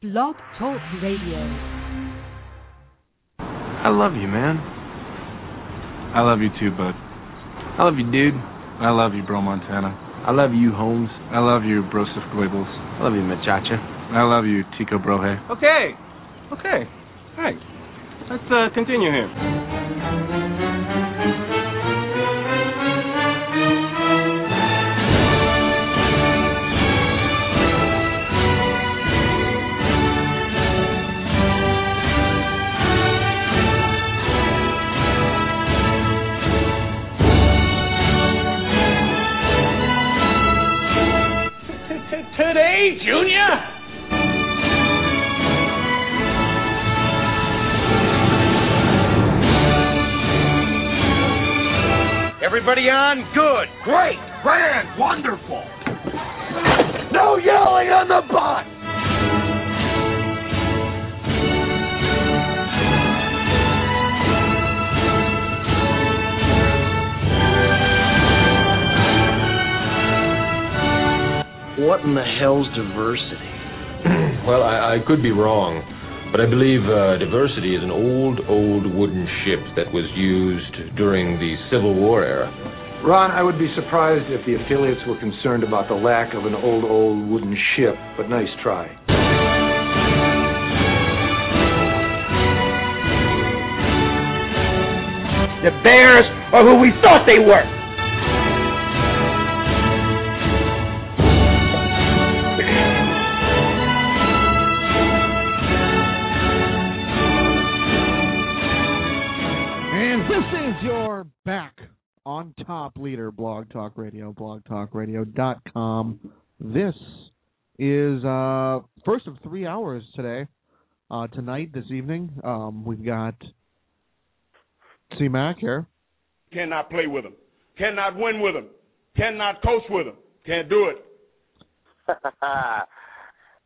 Blog Talk Radio. I love you, man. I love you too, bud. I love you, dude. I love you, bro Montana. I love you, Holmes. I love you, Broseph Goebbels. I love you, Machacha. I love you, Tico Brohe. Okay. Okay. All right. Let's uh, continue here. Junior? Everybody on? Good. Great. Grand. Wonderful. No yelling on the bus. What in the hell's diversity? Well, I, I could be wrong, but I believe uh, diversity is an old, old wooden ship that was used during the Civil War era. Ron, I would be surprised if the affiliates were concerned about the lack of an old, old wooden ship, but nice try. The Bears are who we thought they were. Top leader, Blog Talk Radio, blogtalkradio.com. This is uh first of three hours today. Uh tonight, this evening. Um we've got C Mac here. Cannot play with him. Cannot win with him. Cannot coach with him. Can't do it.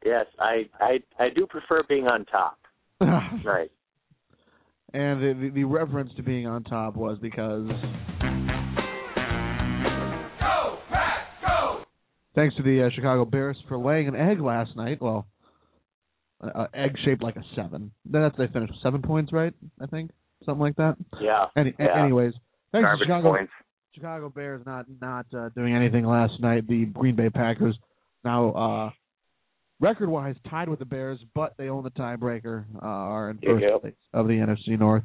yes, I, I I do prefer being on top. Right. And the, the, the reference to being on top was because thanks to the uh, Chicago Bears for laying an egg last night. Well, uh, egg shaped like a seven. That's they finished with seven points, right? I think something like that. Yeah. Any, yeah. Anyways, thanks Garbage to Chicago points. Chicago Bears not not uh, doing anything last night. The Green Bay Packers now uh, record wise tied with the Bears, but they own the tiebreaker. Uh, are in first go. place of the NFC North.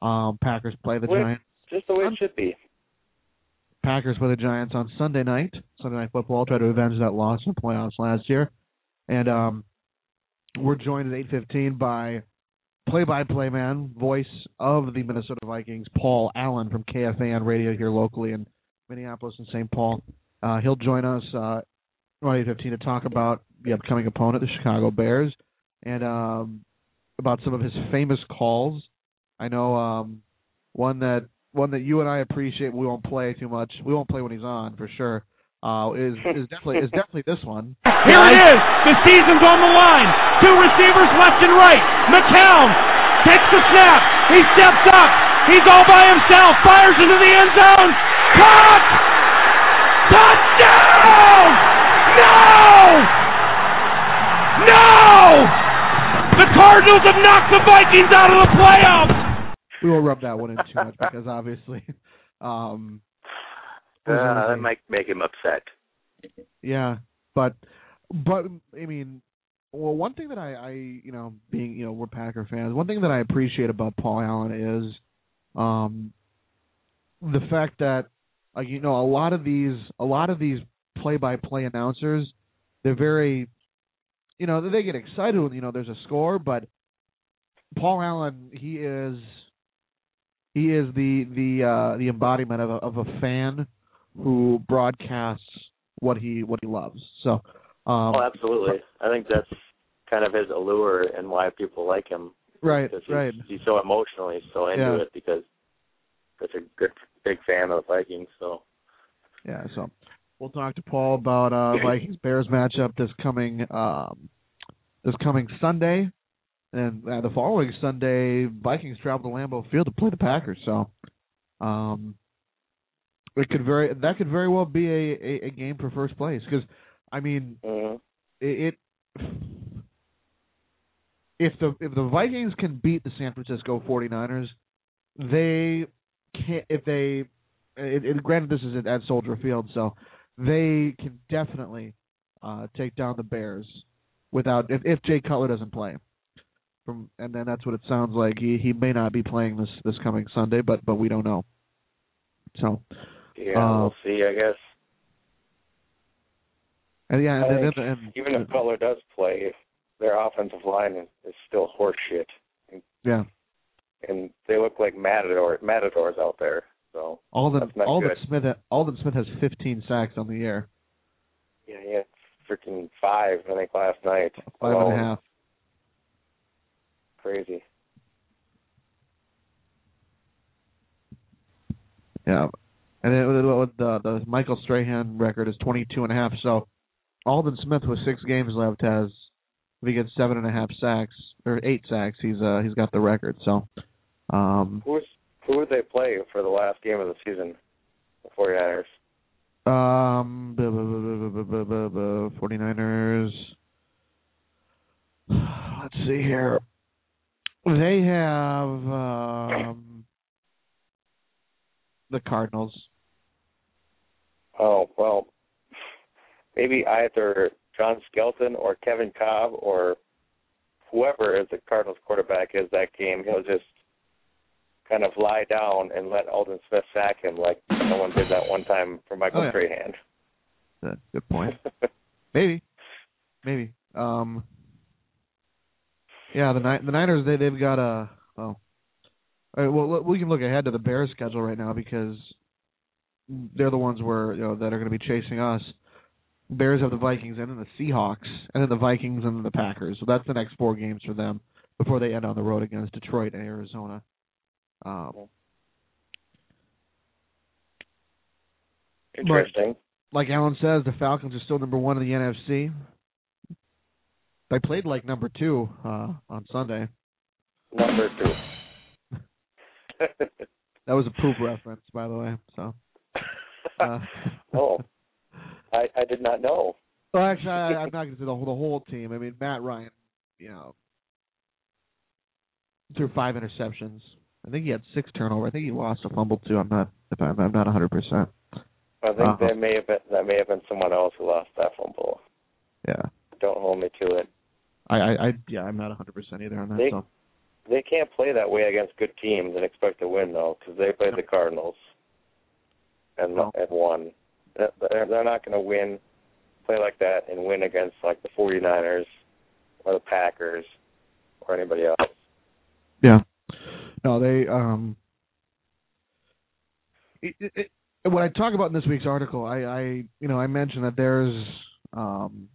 Um, Packers play the Giants. Just the way it should be. Packers play the Giants on Sunday night. Sunday night football. Try to avenge that loss in the playoffs last year. And um, we're joined at eight fifteen by play-by-play man, voice of the Minnesota Vikings, Paul Allen from KFAN Radio here locally in Minneapolis and St. Paul. Uh, he'll join us uh, around eight fifteen to talk about the upcoming opponent, the Chicago Bears, and um, about some of his famous calls. I know um, one that one that you and I appreciate. We won't play too much. We won't play when he's on for sure. Uh, is is definitely is definitely this one. Here it is. The season's on the line. Two receivers left and right. McCown takes the snap. He steps up. He's all by himself. Fires into the end zone. Caught! Touchdown! No! No! The Cardinals have knocked the Vikings out of the playoffs. We won't rub that one in too much because obviously, um, Uh, that might make him upset. Yeah, but but I mean, well, one thing that I, I you know, being you know, we're Packer fans. One thing that I appreciate about Paul Allen is, um, the fact that like you know, a lot of these a lot of these play-by-play announcers, they're very, you know, they get excited when you know there's a score, but Paul Allen, he is. He is the the uh, the embodiment of a, of a fan who broadcasts what he what he loves. So, um, oh, absolutely. I think that's kind of his allure and why people like him. right, he's, right, he's so emotionally so into Yeah. it because such a good big fan of the Vikings. So yeah. So, we'll talk to Paul about uh, Vikings Bears matchup this coming um, this coming Sunday, and uh, the following Sunday, Vikings travel to Lambeau Field to play the Packers. So, um, it could very that could very well be a, a, a game for first place because I mean mhm. it, it if the if the Vikings can beat the San Francisco 49ers, they can if they it, it, granted this is at, at Soldier Field, so they can definitely uh, take down the Bears without if, if Jay Cutler doesn't play. From and then that's what it sounds like. He he may not be playing this this coming Sunday, but but we don't know. So Yeah, Uh, we'll see. I guess. and yeah, and, and, and, even if Cutler does play, their offensive line is, is still horseshit, yeah, and they look like matador matadors out there. So Aldon Aldon good. Smith Aldon Smith has 15 sacks on the year, yeah, he had freaking five, I think, last night. five and a half crazy. Yeah, and then the, the Michael Strahan record is twenty two and a half. So Aldon Smith, with six games left, has if he gets seven and a half sacks or eight sacks, he's uh he's got the record. So um who's who would they play for the last game of the season? The 49ers. Um, 49ers. Let's see here. They have um the Cardinals. Oh well, maybe either John Skelton or Kevin Kolb or whoever is the Cardinals quarterback is that game. He'll just kind of lie down and let Aldon Smith sack him like someone did that one time for Michael Oh, yeah. Strahan. That's a good point. Maybe, maybe. Um, yeah, the Ni- the Niners they they've got a well. All right, well, we can look ahead to the Bears schedule right now because they're the ones where you know that are going to be chasing us. Bears have the Vikings and then the Seahawks and then the Vikings and then the Packers. So that's the next four games for them before they end on the road against Detroit and Arizona. Um, Interesting. like Alan says, the Falcons are still number one in the NFC. They played like number two uh, on Sunday. Number two. That was a poop reference, by the way. So, uh, oh, I I did not know. well, actually, I, I'm not going to say the whole, the whole team. I mean, Matt Ryan, you know, threw five interceptions. I think he had six turnover. I think he lost a fumble too. I'm not if I'm, I'm not 100. percent I think Uh-huh. that may have been that may have been someone else who lost that fumble. Yeah, Don't hold me to it. I, I, I yeah, I'm not 100 percent either on that. They- So They can't play that way against good teams and expect to win though, because they played the Cardinals and No. and won. They're they're not going to win, play like that and win against like the 49ers or the Packers or anybody else. Yeah. No, they um it, it, it, when I talk about in this week's article, I, I you know, I mentioned that there's um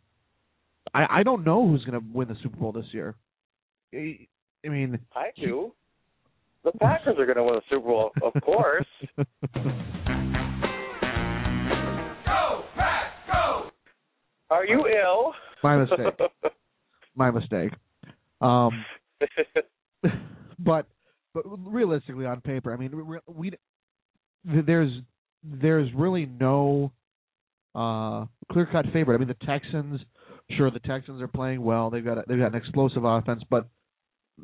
I I don't know who's going to win the Super Bowl this year. I, I mean, I do. The Packers are going to win the Super Bowl, of course. Go Pack, go! Are you ill? My mistake. my mistake. Um but but realistically on paper, I mean re- we there's there's really no uh clear cut favorite. I mean the Texans, sure the Texans are playing well. They've got a, they've got an explosive offense, but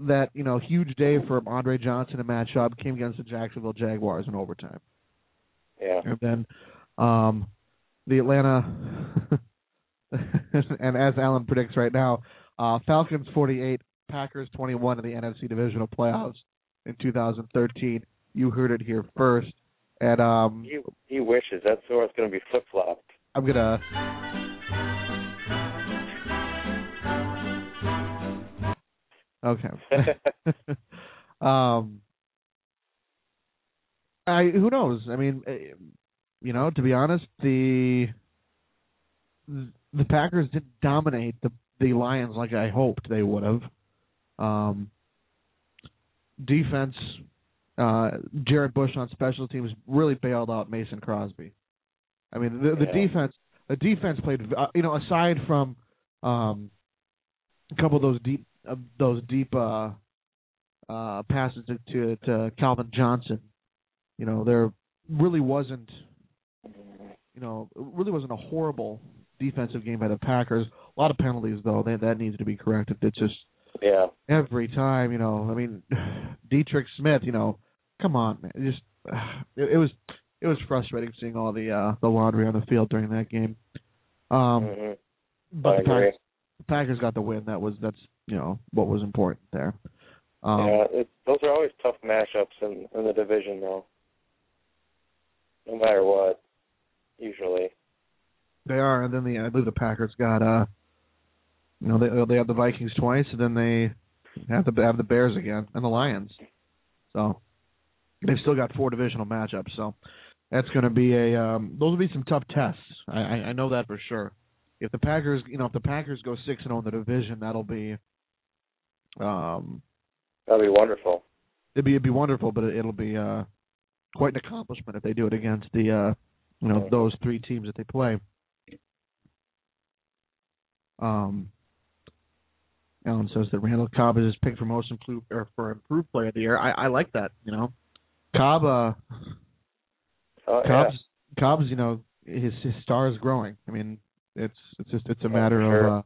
that you know huge day for Andre Johnson and Matt Schaub came against the Jacksonville Jaguars in overtime, yeah. and then um the Atlanta and as Alan predicts right now, uh, Falcons 48, Packers 21 in the NFC divisional playoffs in 2013. You heard it here first, and um, He he wishes that's where it's going to be flip flopped. I'm gonna. Okay. um, I who knows? I mean, eh, you know, to be honest, the the Packers didn't dominate the the Lions like I hoped they would have. Um, defense, uh, Jarrett Bush on special teams really bailed out Mason Crosby. I mean, the, the Yeah. defense, the defense played. Uh, you know, aside from um, a couple of those deep, uh, those deep uh, uh, passes to, to to Calvin Johnson, you know, there really wasn't, you know, really wasn't a horrible defensive game by the Packers. A lot of penalties though. That that needs to be corrected. It's just Yeah. Every time, you know, I mean, Dietrich Smith, you know, come on, man. It just it, it was it was frustrating seeing all the uh the laundry on the field during that game. Um hmm but I the agree. Packers, the Packers got the win. That was that's you know what was important there. Um yeah, it, those are always tough matchups in in the division, though. No matter what, usually. They are, and then the I believe the Packers got uh, you know they they have the Vikings twice, and then they have the have the Bears again and the Lions. So they've still got four divisional matchups. So that's going to be a um, those will be some tough tests. I, I I know that for sure. If the Packers, you know, if the Packers go six and zero in the division, that'll be um that'll be wonderful. it'd be it'd be wonderful, but it, it'll be uh quite an accomplishment if they do it against the uh you know those three teams that they play. Um, Alan says that Randall Cobb is his pick for most improved or for improved player of the year. I, I like that. You know, Cobb, uh, Oh, Cobb's, Cobb's, you know, his his star is growing. I mean, it's it's just it's a Yeah, matter for of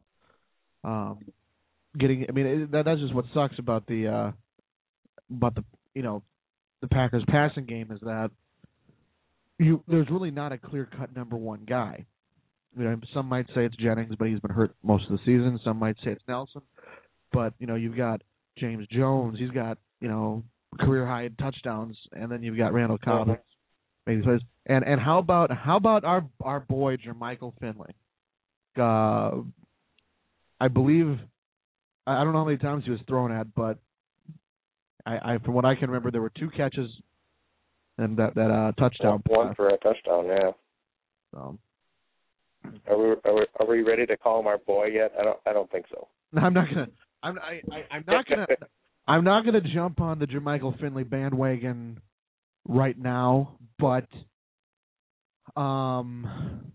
uh, um, getting. I mean, it, that that's just what sucks about the uh, about the you know the Packers passing game is that you there's really not a clear cut number one guy. You know, some might say it's Jennings, but he's been hurt most of the season. Some might say it's Nelson, but you know you've got James Jones. He's got you know career high touchdowns, and then you've got Randall Cobb. Mhm. Maybe plays. And and how about how about our our boy Jermichael Finley? Uh, I believe I don't know how many times he was thrown at, but I, I from what I can remember, there were two catches and that that uh touchdown. One for a touchdown. Yeah. So, Are we are we are we ready to call him our boy yet? I don't I don't think so. No, I'm not gonna. I'm I, I I'm not gonna. I'm not gonna jump on the Jermichael Finley bandwagon right now, but um,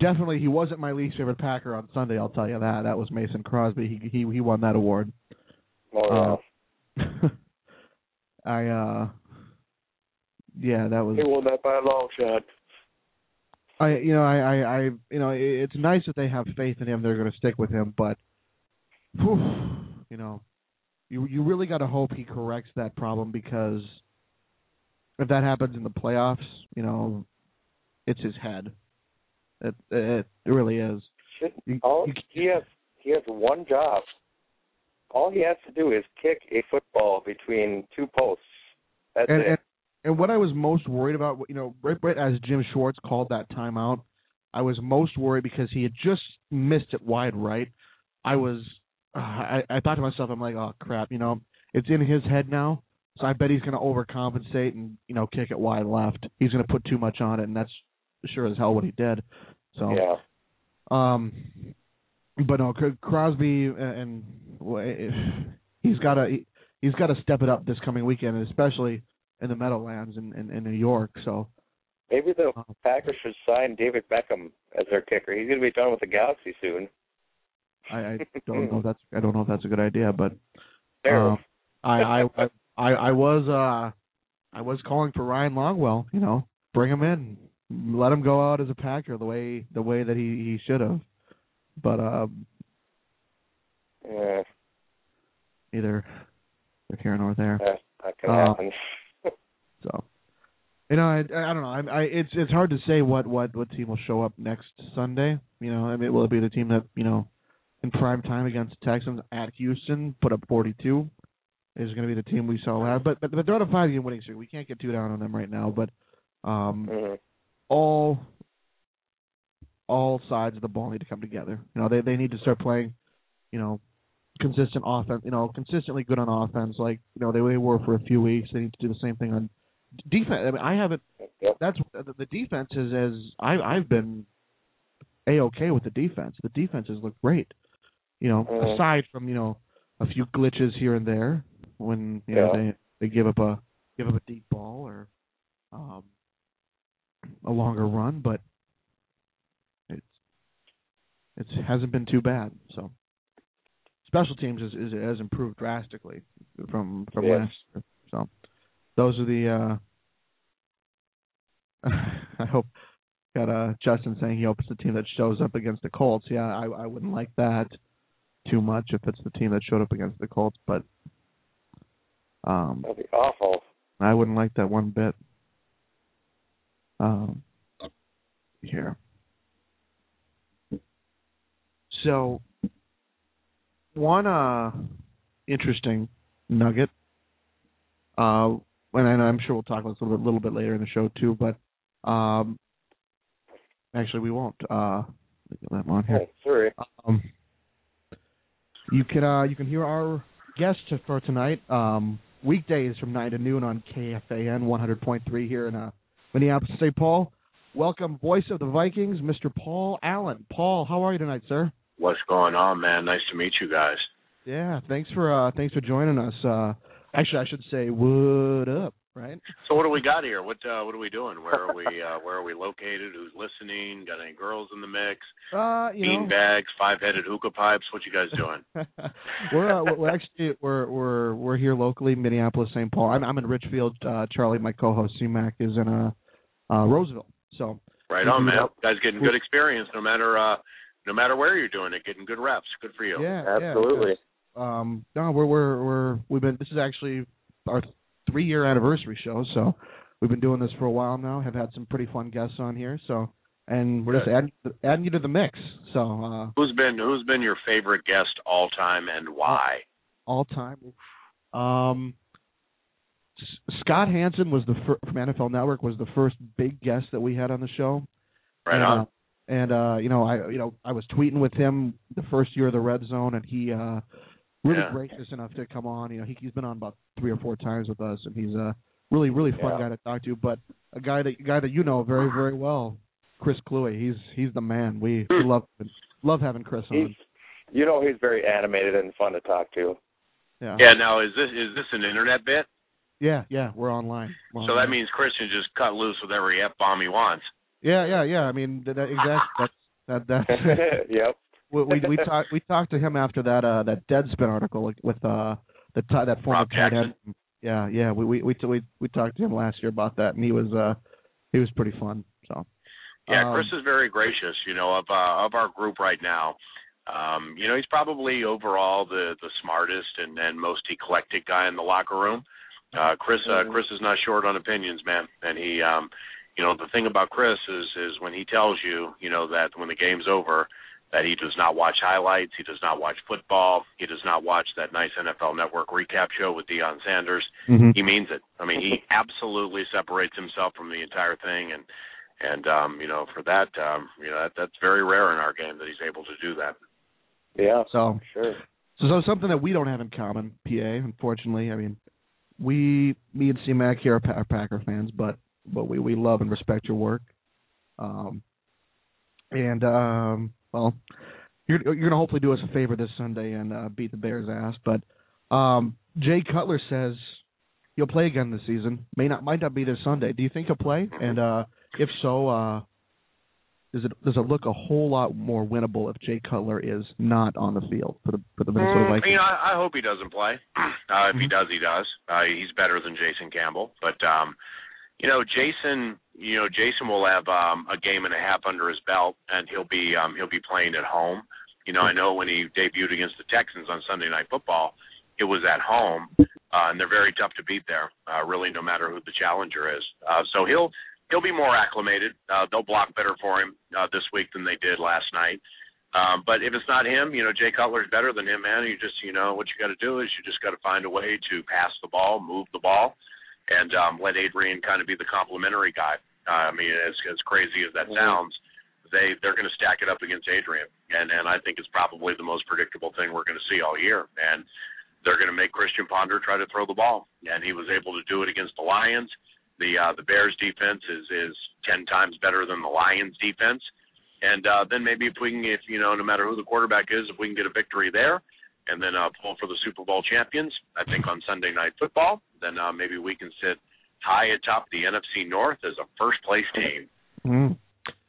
definitely he wasn't my least favorite Packer on Sunday. I'll tell you that. That was Mason Crosby. He he he won that award. More Uh, I uh, yeah, that was. he won that by a long shot. I you know I I, I you know it, it's nice that they have faith in him. They're going to stick with him, but whew, you know you you really got to hope he corrects that problem because if that happens in the playoffs, you know it's his head. It it, really is. Should, You- all you- he has he has one job. All he has to do is kick a football between two posts. That's and, it. and and what I was most worried about, you know, right, right as Jim Schwartz called that timeout, I was most worried because he had just missed it wide right. I was, uh, I, I thought to myself, I'm like, oh crap, you know, it's in his head now, so I bet he's going to overcompensate and you know kick it wide left. He's going to put too much on it, and that's sure as hell what he did. So, yeah. um, but no, Crosby and well, he's got to he, he's got to step it up this coming weekend, especially in the Meadowlands in, in, in New York. So Maybe the Uh, Packers should sign David Beckham as their kicker. He's going to be done with the Galaxy soon. I, I don't know if that's I don't know if that's a good idea, but I, I I I I was uh I was calling for Ryan Longwell. You know, bring him in, let him go out as a Packer the way the way that he he should have. But um, yeah, either they're here nor there. not going Uh, happen. So, you know, I I don't know. I, I it's it's hard to say what what what team will show up next Sunday. You know, I mean, will it be the team that you know in prime time against Texans at Houston put up 42? Is going to be the team we saw last, but but, but they're on a five game winning streak. We can't get too down on them right now. But um, Mhm. All all sides of the ball need to come together. You know, they they need to start playing, you know, consistent offense. You know, consistently good on offense, like you know they were for a few weeks. They need to do the same thing on defense. I mean, I haven't. That's the defense is as I I've been a okay with the defense. The defenses look great. You know, Mhm. aside from you know a few glitches here and there when you know they they give up a give up a deep ball or um a longer run, but it's it hasn't been too bad. So special teams is, is has improved drastically from from Yes. last year. So those are the uh I hope got uh Justin saying he hopes the team that shows up against the Colts. Yeah, I I wouldn't like that. too much if it's the team that showed up against the Colts, but um, That'd be awful. I wouldn't like that one bit. Um, here. So, one uh, interesting nugget, uh, and I'm sure we'll talk about this a little bit, little bit later in the show too, but um, actually we won't. Uh, let me get that on here. Oh, sorry. Um, you can uh, you can hear our guest for tonight um, weekdays from nine to noon on KFAN 100.3 here in uh, Minneapolis, St. Paul. Welcome, voice of the Vikings, Mr. Paul Allen. Paul, how are you tonight, sir? What's going on, man? Nice to meet you guys. Yeah, thanks for uh, thanks for joining us. Uh, actually, I should say, what up, right? So, what do we got here? What uh, what are we doing? Where are we? Uh, where are we located? Who's listening? Got any girls in the mix? Uh, you Bean know, bags, five-headed hookah pipes. What you guys doing? we're uh, we're actually we're we're we're here locally, Minneapolis, St. Paul. I'm I'm in Richfield. Uh, Charlie, my co-host C-Mac, is in uh, uh, Roseville. So right on, man. Guys getting good experience, no matter uh, no matter where you're doing it. Getting good reps. Good for you. Yeah, Absolutely. Yeah, um, no, we're we're we're we've been. This is actually our three year anniversary show, so we've been doing this for a while now. Have had some pretty fun guests on here, so and we're just adding adding you to the mix. So uh, Who's been Who's been your favorite guest all time and why? all time, um, S- Scott Hanson was the fir- from NFL Network was the first big guest that we had on the show. Right and, on. Uh, and uh, you know, I you know I was tweeting with him the first year of the Red Zone, and he uh, really Yeah. gracious enough to come on. You know, he, he's been on about three or four times with us, and he's a really really fun Yeah. guy to talk to. But a guy that guy that you know very very well, Chris Kluwe. He's he's the man. We, we love love having Chris He's, on. you know, he's very animated and fun to talk to. Yeah. Yeah. Now, is this is this an internet bit? Yeah, yeah. We're online. We're So that online. means Christian just cut loose with every f bomb he wants. yeah, yeah, yeah. I mean, that, that exactly. That's that that's. yep. we we we talked we talked to him after that uh that Deadspin article with uh the ti- that former Rob tight end. Yeah, yeah. We we we we we talked to him last year about that, and he was uh he was pretty fun. So Yeah, Um, Chris is very gracious. You know, of uh, of our group right now. Um, you know, he's probably overall the the smartest and, and most eclectic guy in the locker room. Uh, Chris uh, Mhm. Chris is not short on opinions, man. And he, um, you know, the thing about Chris is is when he tells you, you know, that when the game's over, that he does not watch highlights, he does not watch football, he does not watch that nice NFL Network recap show with Deion Sanders he means it. I mean, he absolutely separates himself from the entire thing, and and um, you know, for that, um, you know, that, that's very rare in our game that he's able to do that. Yeah. so Sure. so so something that we don't have in common, PA. Unfortunately, I mean, we me and C Mac here are, Packer fans, but but we we love and respect your work. Um, and um, well, you're you're gonna hopefully do us a favor this Sunday and uh, beat the Bears' ass. But um, Jay Cutler says you'll play again this season. May not might not be this Sunday. Do you think he'll play? And uh, if so, uh, does it does it look a whole lot more winnable if Jay Cutler is not on the field for the for the Minnesota Mm, Vikings? you know, I, I hope he doesn't play. Uh, if he does, he does. Uh, he's better than Jason Campbell, but um, you know, Jason, you know, Jason will have um, a game and a half under his belt, and he'll be um, he'll be playing at home. You know, I know when he debuted against the Texans on Sunday Night Football, it was at home, uh, and they're very tough to beat there. Uh, really, no matter who the challenger is. Uh, so he'll he'll be more acclimated. Uh, they'll block better for him uh, this week than they did last night. Um, but if it's not him, you know, Jay Cutler's better than him, man. You just, you know, what you got to do is you just got to find a way to pass the ball, move the ball, and um, let Adrian kind of be the complimentary guy. Uh, I mean, as as crazy as that sounds, they they're going to stack it up against Adrian, and and I think it's probably the most predictable thing we're going to see all year. And they're going to make Christian Ponder try to throw the ball, and he was able to do it against the Lions. The uh, the Bears defense is is ten times better than the Lions defense. And uh, then maybe if we can, if you know, no matter who the quarterback is, if we can get a victory there, and then uh, pull for the Super Bowl champions, I think on Sunday Night Football, then uh, maybe we can sit high atop the NFC North as a first place team. Mm.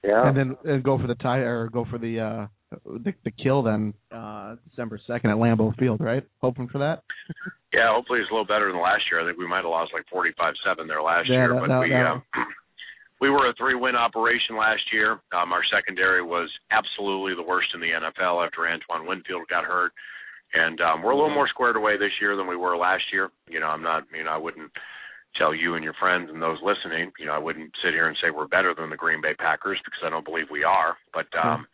Yeah. And then and go for the tie or go for the uh the, the kill then uh December second at Lambeau Field, right? Hoping for that. Yeah, hopefully it's a little better than last year. I think we might have lost like forty-five seven there last Yeah, year, that- but that- we that- um, we were a three-win operation last year. Um, our secondary was absolutely the worst in the NFL after Antoine Winfield got hurt, and um, we're a little more squared away this year than we were last year. You know, I'm not. You know, I wouldn't tell you and your friends and those listening. You know, I wouldn't sit here and say we're better than the Green Bay Packers because I don't believe we are. But um,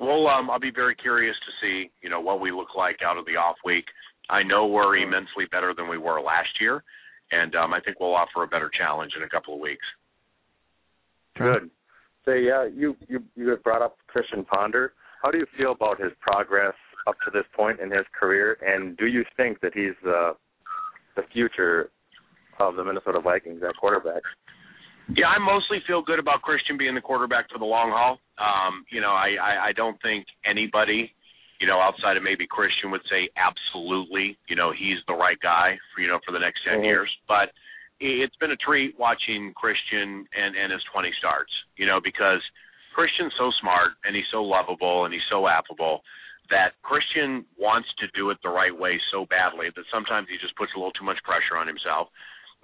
well, um, I'll be very curious to see. You know, what we look like out of the off week. I know we're immensely better than we were last year, and um, I think we'll offer a better challenge in a couple of weeks. Good. Say, yeah, you you you had brought up Christian Ponder. How do you feel about his progress up to this point in his career, and do you think that he's the the future of the Minnesota Vikings at quarterback? Yeah, I mostly feel good about Christian being the quarterback for the long haul. Um, you know, I, I I don't think anybody, you know, outside of maybe Christian would say absolutely, you know, he's the right guy for you know for the next 10 Mhm. years, but it's been a treat watching Christian and and his 20 starts, you know, because Christian's so smart and he's so lovable and he's so affable that Christian wants to do it the right way so badly that sometimes he just puts a little too much pressure on himself.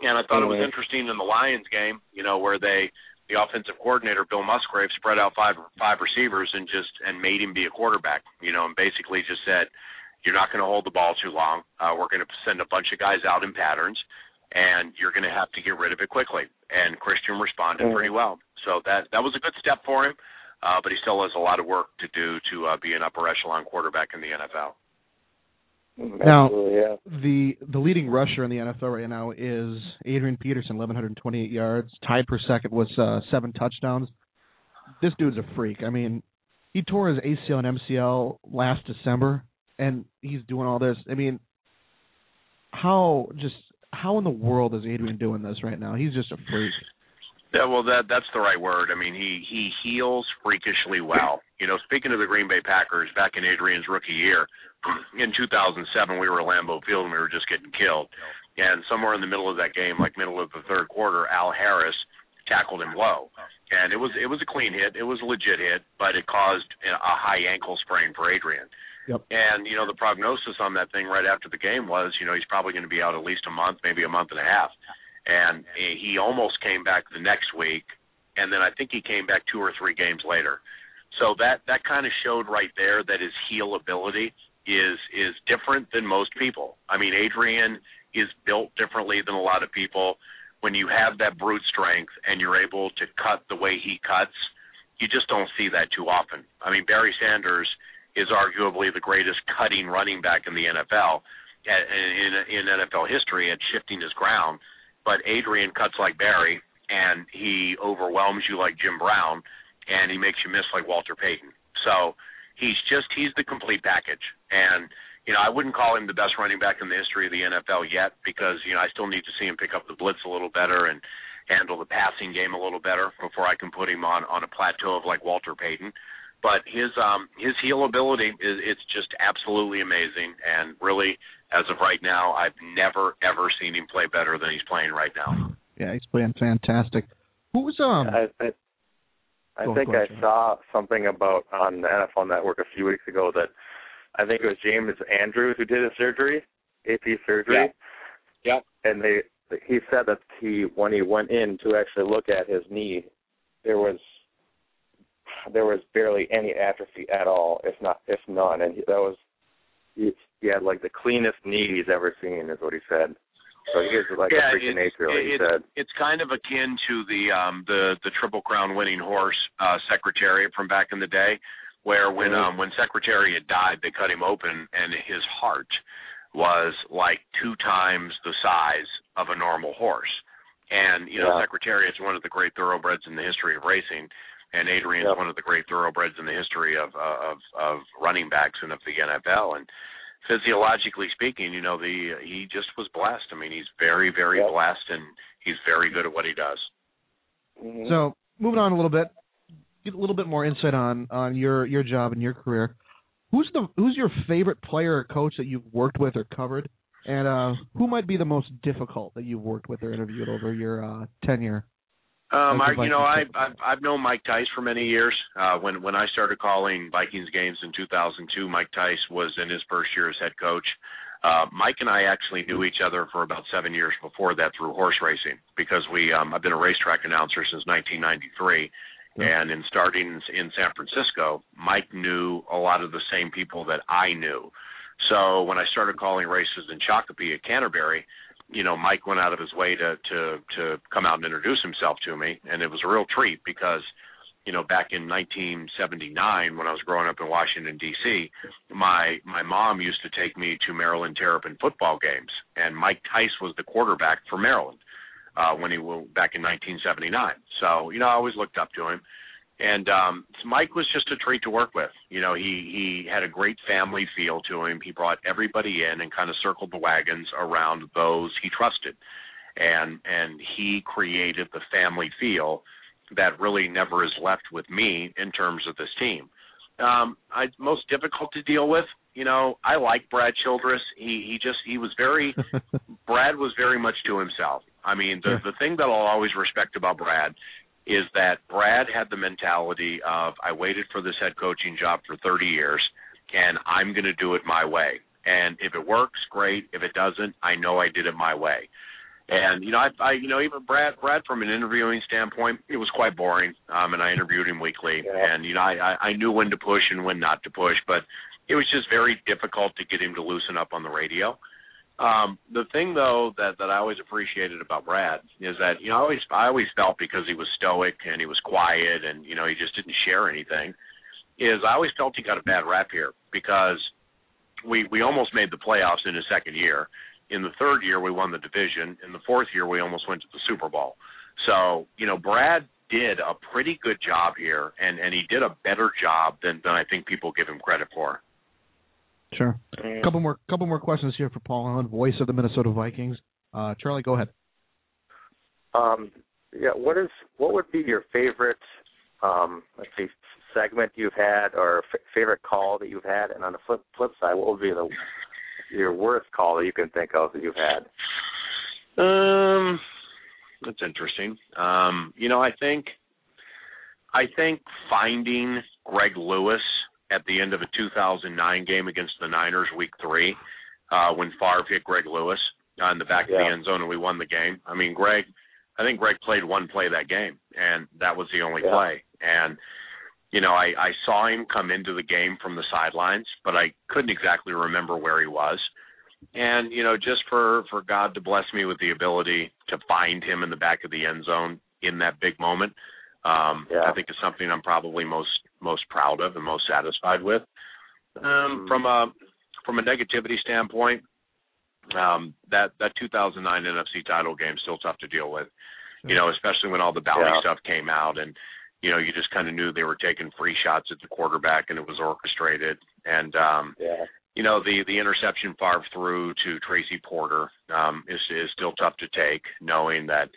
And I thought it was interesting in the Lions game, you know, where they the offensive coordinator Bill Musgrave spread out five five receivers and just and made him be a quarterback, you know, and basically just said, "You're not going to hold the ball too long. Uh, we're going to send a bunch of guys out in patterns, and you're going to have to get rid of it quickly." And Christian responded Mhm. pretty well, so that that was a good step for him. Uh, but he still has a lot of work to do to uh, be an upper echelon quarterback in the NFL. Now, yeah. the the leading rusher in the NFL right now is Adrian Peterson, 1128 yards. Tied for second was uh, seven touchdowns. This dude's a freak. I mean, he tore his ACL and MCL last December, and he's doing all this. I mean, how just how in the world is Adrian doing this right now? He's just a freak. Yeah, well, that that's the right word. I mean, he he heals freakishly well. You know, speaking of the Green Bay Packers, back in Adrian's rookie year, in 2007, we were at Lambeau Field and we were just getting killed. And somewhere in the middle of that game, like middle of the third quarter, Al Harris tackled him low, and it was it was a clean hit. It was a legit hit, but it caused a high ankle sprain for Adrian. Yep. And you know, the prognosis on that thing right after the game was, you know, he's probably going to be out at least a month, maybe a month and a half and he almost came back the next week and then I think he came back two or three games later. So that that kind of showed right there that his heel ability is is different than most people. I mean, Adrian is built differently than a lot of people. When you have that brute strength and you're able to cut the way he cuts, you just don't see that too often. I mean, Barry Sanders is arguably the greatest cutting running back in the NFL at, in in NFL history at shifting his ground but Adrian cuts like Barry, and he overwhelms you like Jim Brown, and he makes you miss like Walter Payton. So he's just he's the complete package. And you know, I wouldn't call him the best running back in the history of the NFL yet because you know I still need to see him pick up the blitz a little better and handle the passing game a little better before I can put him on on a plateau of like Walter Payton. But his um his heel ability is it's just absolutely amazing and really as of right now I've never ever seen him play better than he's playing right now. Yeah, he's playing fantastic. Who's um? I, I, I think go ahead, I saw something about on the NFL Network a few weeks ago that I think it was James Andrews who did his surgery, AP surgery. Yeah. Yep. And they he said that he when he went in to actually look at his knee, there was there was barely any atrophy at all, if not if none, and he, that was he, he had like the cleanest knee he's ever seen, is what he said. So he is like yeah, a freak of it's, nature, like he said. it's kind of akin to the um the the triple crown winning horse uh secretariat from back in the day where when Mhm. um when secretariat died they cut him open and his heart was like two times the size of a normal horse and you know Yeah. secretariat's one of the great thoroughbreds in the history of racing and Adrian's Yep. one of the great thoroughbreds in the history of uh, of of running backs and of the NFL and physiologically speaking, you know, the he just was blessed. I mean, he's very, very Yep. blessed, and he's very good at what he does. Mhm. So moving on a little bit, get a little bit more insight on on your your job and your career. Who's the who's your favorite player or coach that you've worked with or covered, and uh, who might be the most difficult that you've worked with or interviewed over your uh, tenure? Um, I, you know, I, I've, I've known Mike Tice for many years. Uh, when when I started calling Vikings games in 2002, Mike Tice was in his first year as head coach. Uh, Mike and I actually knew each other for about seven years before that through horse racing because we um, I've been a racetrack announcer since 1993, and in starting in San Francisco, Mike knew a lot of the same people that I knew. So when I started calling races in Shakopee at Canterbury, you know, Mike went out of his way to to to come out and introduce himself to me, and it was a real treat because you know, back in 1979 when I was growing up in Washington D.C., my my mom used to take me to Maryland Terrapin football games, and Mike Tice was the quarterback for Maryland uh, when he was back in 1979. So you know, I always looked up to him, and um, Mike was just a treat to work with. You know, he he had a great family feel to him. He brought everybody in and kind of circled the wagons around those he trusted, and and he created the family feel that really never is left with me in terms of this team. Um, I most difficult to deal with. You know, I like Brad Childress. He he just he was very Brad was very much to himself. I mean, the the thing that I'll always respect about Brad is that Brad had the mentality of I waited for this head coaching job for 30 years and I'm going to do it my way. And if it works, great. If it doesn't, I know I did it my way. And you know, I, I you know, even Brad, Brad, from an interviewing standpoint, it was quite boring. Um, and I interviewed him weekly, yeah. and you know, I, I knew when to push and when not to push, but it was just very difficult to get him to loosen up on the radio. Um, the thing though that that I always appreciated about Brad is that you know I always I always felt because he was stoic and he was quiet and you know he just didn't share anything is I always felt he got a bad rap here because we we almost made the playoffs in his second year in the third year, we won the division. In the fourth year, we almost went to the Super Bowl. So, you know, Brad did a pretty good job here, and and he did a better job than than I think people give him credit for. Sure. A couple more couple more questions here for Paul Allen, voice of the Minnesota Vikings. Uh, Charlie, go ahead. Um, yeah, what is what would be your favorite um, let's see segment you've had or f- favorite call that you've had, and on the flip flip side, what would be the your worst call that you can think of that you've had? Um, that's interesting. Um, you know, I think I think finding Greg Lewis at the end of a 2009 game against the Niners, Week Three, uh, when Favre hit Greg Lewis in the back yeah. of the end zone and we won the game. I mean, Greg, I think Greg played one play that game, and that was the only yeah. play. And you know, I, I saw him come into the game from the sidelines, but I couldn't exactly remember where he was. And you know, just for for God to bless me with the ability to find him in the back of the end zone in that big moment, um, yeah. I think is something I'm probably most most proud of and most satisfied with. Um, mm-hmm. From a from a negativity standpoint, um, that that 2009 NFC title game still tough to deal with. You know, especially when all the bounty yeah. stuff came out and you know, you just kind of knew they were taking free shots at the quarterback and it was orchestrated. And um yeah. you know, the the interception Favre threw to Tracy Porter um is is still tough to take, knowing that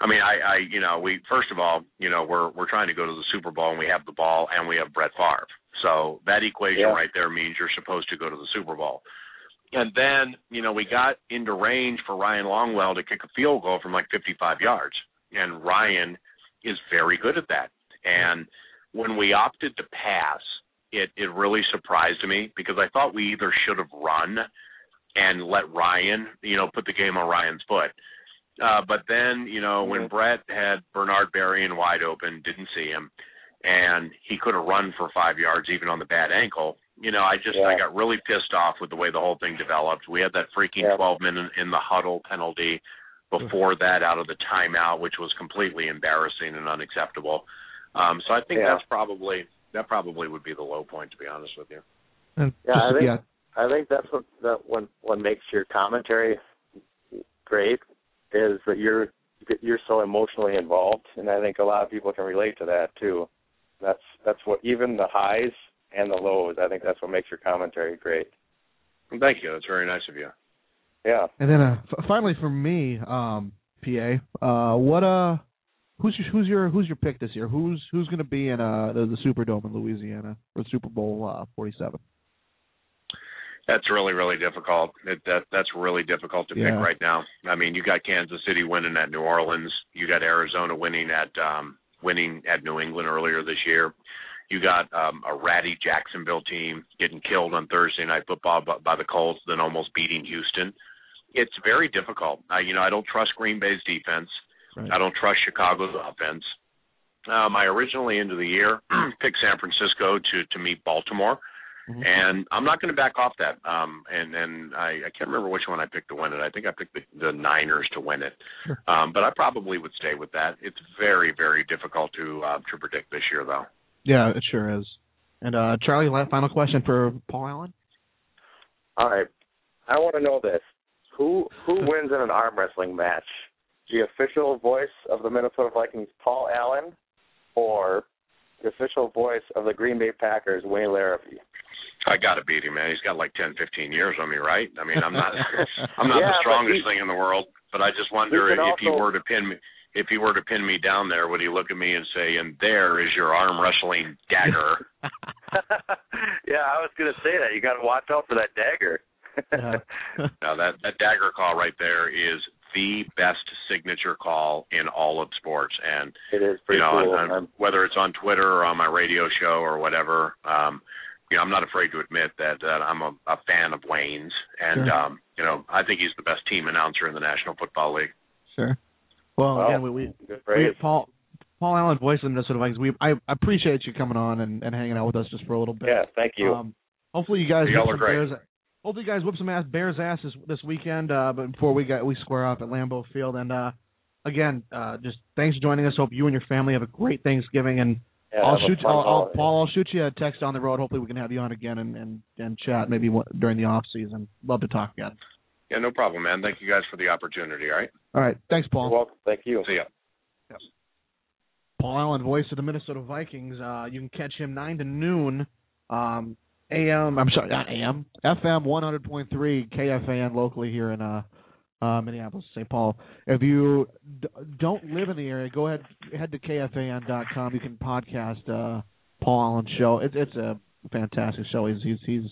I mean, I, I, you know, we first of all, you know, we're we're trying to go to the Super Bowl and we have the ball and we have Brett Favre. So that equation yeah. right there means you're supposed to go to the Super Bowl. And then, you know, we got into range for Ryan Longwell to kick a field goal from like 55 yards, and Ryan is very good at that. And when we opted to pass, it it really surprised me because I thought we either should have run and let Ryan, you know, put the game on Ryan's foot. Uh, but then, you know, when mm-hmm. Brett had Bernard Berrian wide open, didn't see him, and he could have run for five yards even on the bad ankle. You know, I just yeah. I got really pissed off with the way the whole thing developed. We had that freaking yeah. 12 minute in the huddle penalty before that out of the timeout, which was completely embarrassing and unacceptable. Um, so I think yeah. that's probably that probably would be the low point, to be honest with you. And yeah, I think yeah. I think that's what that what what makes your commentary great is that you're you're so emotionally involved, and I think a lot of people can relate to that too. That's that's what even the highs and the lows. I think that's what makes your commentary great. Thank you. That's very nice of you. Yeah. And then uh, f- finally, for me, um, PA, uh, what uh, Who's your who's your who's your pick this year? Who's who's going to be in uh the, the Superdome in Louisiana for Super Bowl uh, 47? That's really really difficult. It, that that's really difficult to yeah. pick right now. I mean, you got Kansas City winning at New Orleans. You got Arizona winning at um winning at New England earlier this year. you got um, a ratty Jacksonville team getting killed on Thursday night football by, by the Colts, then almost beating Houston. It's very difficult. I, you know, I don't trust Green Bay's defense. Right. I don't trust Chicago's offense. Um, I originally into the year picked San Francisco to to meet Baltimore, Mhm. and I'm not going to back off that. Um, and and I, I can't remember which one I picked to win it. I think I picked the, the Niners to win it. Sure. Um, but I probably would stay with that. It's very very difficult to uh, to predict this year though. Yeah, it sure is. And uh Charlie, final question for Paul Allen. All right. I want to know this. Who who wins in an arm wrestling match? The official voice of the Minnesota Vikings, Paul Allen, or the official voice of the Green Bay Packers, Wayne Larrivee? I got to beat him, man. He's got like ten, fifteen years on me, right? I mean, I'm not, I'm not Yeah, the strongest he- thing in the world, but I just wonder he can if he were to pin me, if he were to pin me down there, would he look at me and say, "And there is your arm wrestling dagger"? yeah, I was going to say that. You got to watch out for that dagger. now that that dagger call right there is the best signature call in all of sports, and it is pretty you know, cool. and, and whether it's on Twitter or on my radio show or whatever, um, you know, I'm not afraid to admit that, that I'm a, a fan of Wayne's, and Sure. um, you know, I think he's the best team announcer in the National Football League. Sure. Well, Well, again, we, we, we. Paul Paul Allen, voice of the Minnesota Vikings. We I appreciate you coming on and, and hanging out with us just for a little bit. Yeah, thank you. Um, hopefully you guys Y'all are great. Bears. Hopefully you guys whip some ass Bears ass this, this weekend. Uh, but before we got we square off at Lambeau Field, and uh, again, uh, just thanks for joining us. Hope you and your family have a great Thanksgiving, and yeah, I'll shoot fun I'll, I'll. Paul. I'll shoot you a text on the road. Hopefully we can have you on again and and, and chat maybe during the off season. Love to talk again. Yeah, no problem, man. Thank you guys for the opportunity. All right, All right, thanks, Paul. You're welcome. Thank you. see ya. Paul Allen, voice of the Minnesota Vikings. Uh, you can catch him nine to noon, um, AM. I'm sorry, not AM. FM 100.3 KFAN locally here in uh, uh, Minneapolis, St. Paul. If you d- don't live in the area, go ahead head to kfan.com. You can podcast uh, Paul Allen's show. It's it's a fantastic show. He's he's he's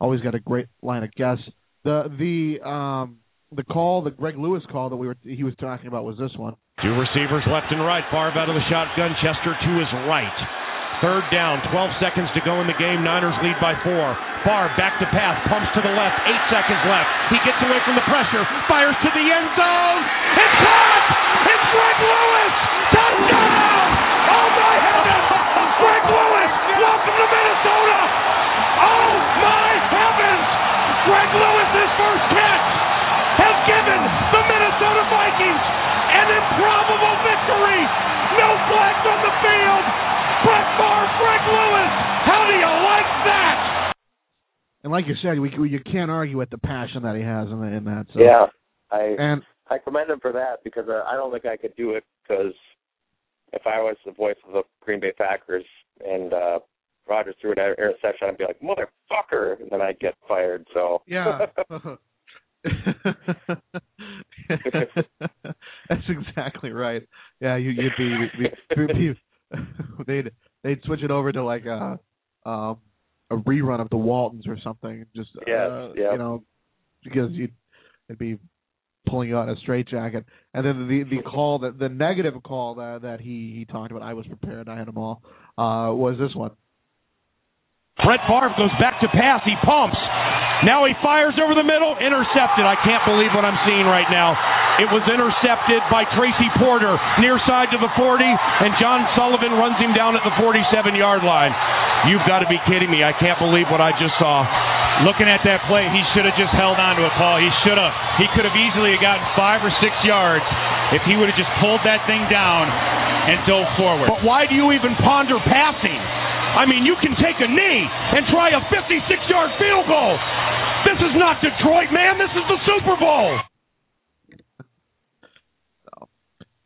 always got a great line of guests. The the um the call, the Greg Lewis call that we were he was talking about was this one. Two receivers left and right. Favre out of the shotgun. Chester to his right. Third down. 12 seconds to go in the game. Niners lead by four. Favre back to pass. Pumps to the left. Eight seconds left. He gets away from the pressure. Fires to the end zone. It's caught! It's Greg Lewis! Touchdown! Oh my heavens! Greg Lewis! Welcome to Minnesota! Oh my heavens! Greg Lewis's first catch has given the Minnesota Vikings an improbable victory. No flags on the field. Brett Favre, Greg Lewis. How do you like that? And like you said, we, we you can't argue with the passion that he has in, in that. So. Yeah, I And I commend him for that because uh, I don't think I could do it because if I was the voice of the Green Bay Packers and uh Rodgers threw an interception, I'd be like motherfucker, and then I'd get fired. So yeah. That's exactly right. Yeah, you, you'd be, you'd be, they'd they'd switch it over to like a um, a rerun of the Waltons or something. Just Yes, uh, yep. you know, because you'd it'd be pulling you out in a straitjacket. And then the the call that the negative call that that he he talked about. I was prepared. I had them all. Uh, was this one? Brett Favre goes back to pass. He pumps. Now he fires over the middle. Intercepted. I can't believe what I'm seeing right now. It was intercepted by Tracy Porter near side to the 40, and John Sullivan runs him down at the 47 yard line. You've got to be kidding me. I can't believe what I just saw. Looking at that play, he should have just held on to it, Paul. He should have. He could have easily gotten five or six yards if he would have just pulled that thing down and dove forward. But why do you even ponder passing? I mean, you can take a knee and try a 56 yard field goal. This is not Detroit, man. This is the Super Bowl.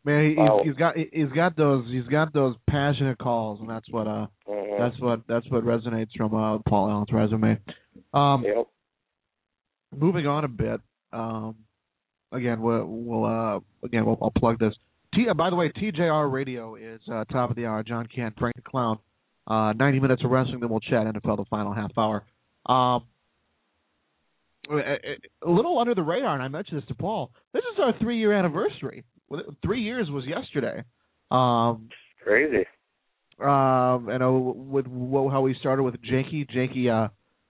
Man, he, Wow. he's, he's got he's got those he's got those passionate calls, and that's what uh mhm. that's what that's what resonates from uh Paul Allen's resume. Um, yep. moving on a bit. Um, again, we'll, we'll uh again we'll, I'll plug this. T. uh, By the way, TJR Radio is uh, top of the hour. John Canton, Frank the Clown. Uh, 90 minutes of wrestling, then we'll chat NFL the final half hour. Um, a, little under the radar, and I mentioned this to Paul. This is our three-year anniversary. Three years was yesterday. Um, Crazy. Um, and uh, with how we started with Jakey, Jakey uh,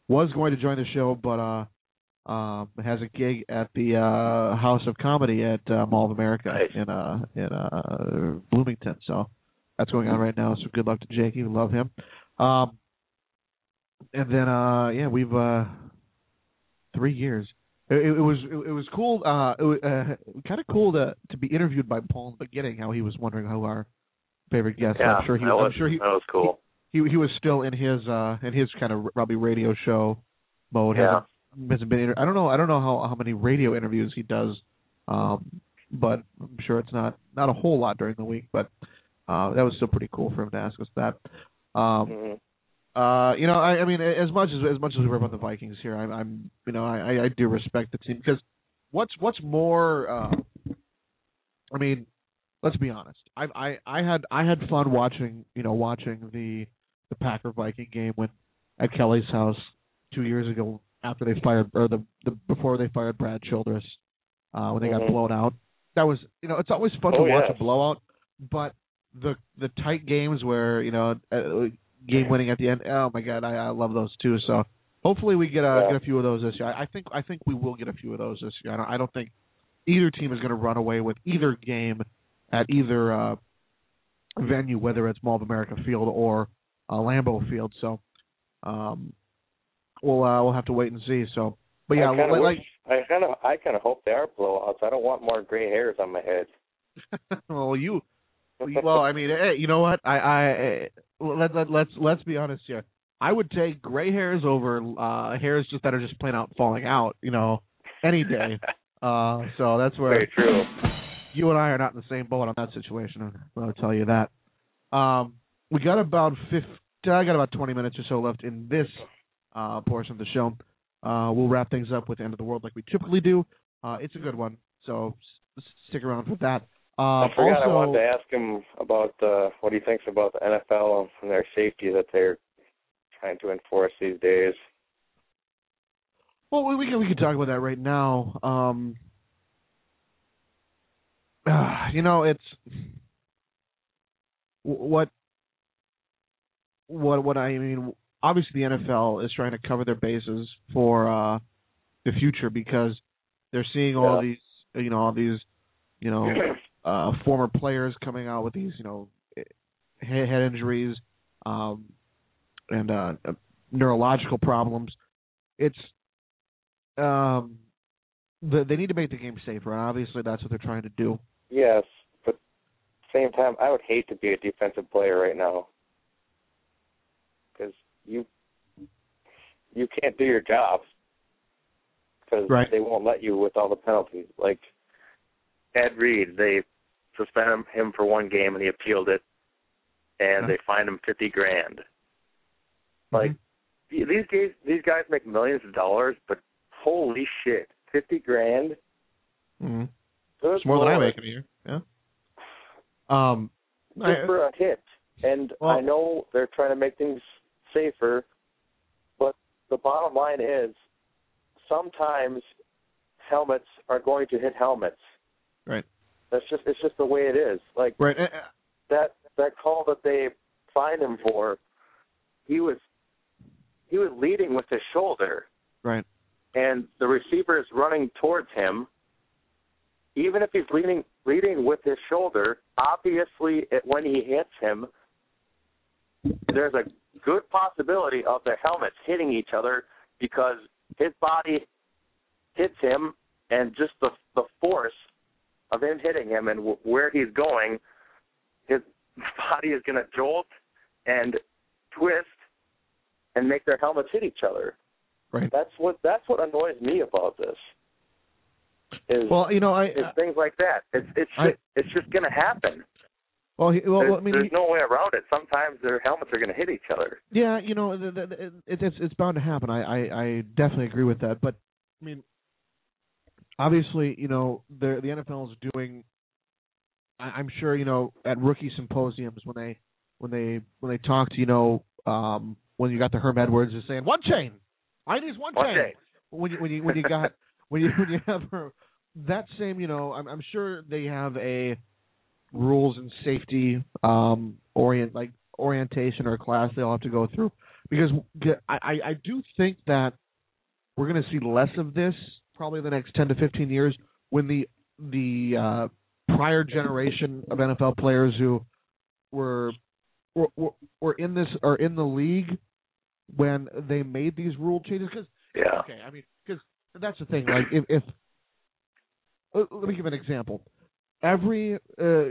was going to join the show, but uh, um, has a gig at the uh, House of Comedy at uh, Mall of America Nice. in uh, in uh, Bloomington. So that's going on right now. So good luck to Jakey. We love him. Um, and then uh, yeah, we've uh, three years. It, it was it, it was cool. Uh, it was, uh, kind of cool to to be interviewed by Paul in the beginning. How he was wondering who our favorite guest. Yeah, I'm sure he. that was I'm sure he. that was cool. He he was still in his uh in his kind of probably radio show mode. Yeah. Hasn't, hasn't been. Inter- I don't know. I don't know how how many radio interviews he does. Um, but I'm sure it's not not a whole lot during the week. But uh, that was still pretty cool for him to ask us that. Um, Mhm. uh, you know, I, I mean, as much as as much as we were about the Vikings here, I'm, I'm you know, I, I- I do respect the team because what's what's more, uh, I mean, let's be honest. I I I had I had fun watching you know watching the the Packer Viking game when at Kelly's house two years ago after they fired or the, the before they fired Brad Childress uh, when they got Mhm. blown out. That was you know it's always fun Oh, to watch yes. a blowout, but the the tight games where you know uh, game winning at the end. Oh my god, I, I love those too. So hopefully we get a Yeah. get a few of those this year. I, I think I think we will get a few of those this year. I don't, I don't think either team is going to run away with either game at either uh, venue, whether it's Mall of America Field or uh, Lambeau Field. So um, we'll uh, we'll have to wait and see. So, but yeah, I kinda like I kind of I kind of hope they are blowouts. I don't want more gray hairs on my head. well, you. Well, I mean, hey, you know what? I, I let, let let's let's be honest here. I would take gray hairs over uh hairs just that are just plain out falling out. You know, any day. uh, so that's where Very true. You and I are not in the same boat on that situation. I'll tell you that. Um, we got about. I got about twenty minutes or so left in this uh, portion of the show. Uh, we'll wrap things up with the end of the world like we typically do. Uh, it's a good one, so s- stick around for that. Uh, I forgot also, I wanted to ask him about uh, what he thinks about the NFL and their safety that they're trying to enforce these days. Well, we we can we can talk about that right now. Um, uh, you know, it's what what what I mean. Obviously, the NFL is trying to cover their bases for uh, the future because they're seeing all Yeah. these, you know, all these, you know, uh, former players coming out with these, you know, head, injuries um, and uh, uh, neurological problems. It's um, they need to make the game safer, and obviously that's what they're trying to do. Yes, but at the same time, I would hate to be a defensive player right now because you you can't do your job because Right. they won't let you with all the penalties. Like Ed Reed, they suspended him- him for one game and he appealed it, and they fined him fifty grand. Like these guys, these guys make millions of dollars, but holy shit, fifty grand. Mm-hmm. Good It's more than I make in a year. Yeah. Um, just I- for a hit. And Well- I know they're trying to make things safer, but the bottom line is sometimes helmets are going to hit helmets. right. That's just it's just the way it is. Like Right. Uh, that that call that they fined him for, he was he was leading with his shoulder Right. and the receiver is running towards him, even if he's leading leading with his shoulder, obviously it, when he hits him, there's a good possibility of their helmets hitting each other because his body hits him, and just the the force of him hitting him and w- where he's going, his body is going to jolt and twist and make their helmets hit each other. Right. That's what that's what annoys me about this. Is Well, you know, I is things like that. It's it's I- just, it's just going to happen. well, he- well, there's, I mean, there's no way around it. Sometimes their helmets are going to hit each other. Yeah, you know, it, it's it's bound to happen. I, I I definitely agree with that. But I mean, obviously, you know, the the NFL is doing. I, I'm sure you know at rookie symposiums when they when they when they talked, you know, um, when you got the Herm Edwards is saying one chain, I need one, One chain. chain. When you when you when you got when you when you have her, that same, you know, I'm I'm sure they have a rules and safety um orient like orientation or class they all have to go through. Because I I, I do think that we're going to see less of this probably in the next 10 to 15 years when the the uh, prior generation of NFL players who were were, were in this are in the league when they made these rule changes. Because yeah. okay I mean because that's the thing like if, if let me give an example. Every uh,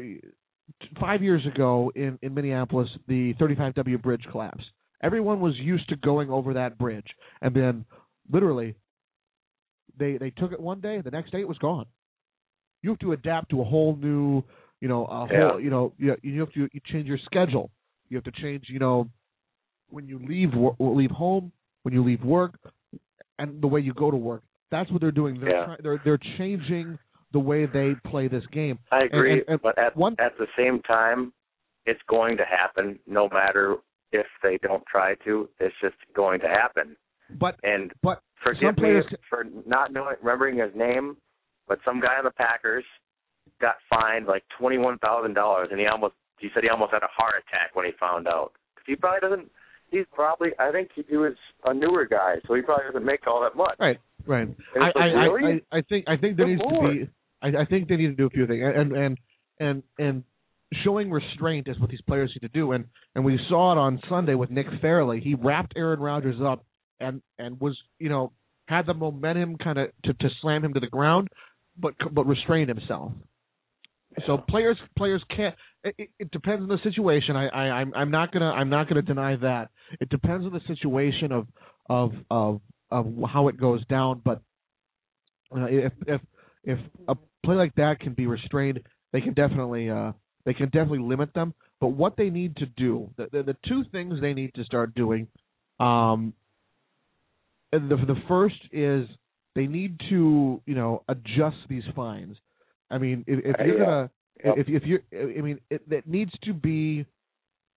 five years ago in in Minneapolis the 35W bridge collapsed. Everyone was used to going over that bridge and then literally they they took it one day the next day it was gone. You have to adapt to a whole new you know a Yeah. whole you know you, you have to you change your schedule. You have to change you know when you leave leave home when you leave work and the way you go to work that's what they're doing they're Yeah. try, they're they're changing the way they play this game I agree, and- and but at one at the same time, it's going to happen no matter if they don't try to. It's just going to happen. but And but forgive me players for not knowing remembering his name, but some guy on the Packers got fined like twenty one thousand dollars, and he almost he said he almost had a heart attack when he found out. 'Cause he probably doesn't. He's probably I think he, he was a newer guy, so he probably doesn't make all that much. Right, right. I, I, really? I, I think I think there Good needs Lord. to be. I, I think they need to do a few things, and and and and showing restraint is what these players need to do. And and we saw it on Sunday with Nick Fairley. He wrapped Aaron Rodgers up and and was you know had the momentum kind of to to slam him to the ground, but but restrained himself. So players players can't. It, it- it depends on the situation. I, I I'm I'm not gonna I'm not gonna deny that. It depends on the situation of of of of how it goes down. But uh, if if if a play like that can be restrained, they can definitely uh they can definitely limit them. But what they need to do, the the, the two things they need to start doing, um, the the first is they need to you know adjust these fines. I mean, if, if Uh, you're gonna if if you're I mean it, it needs to be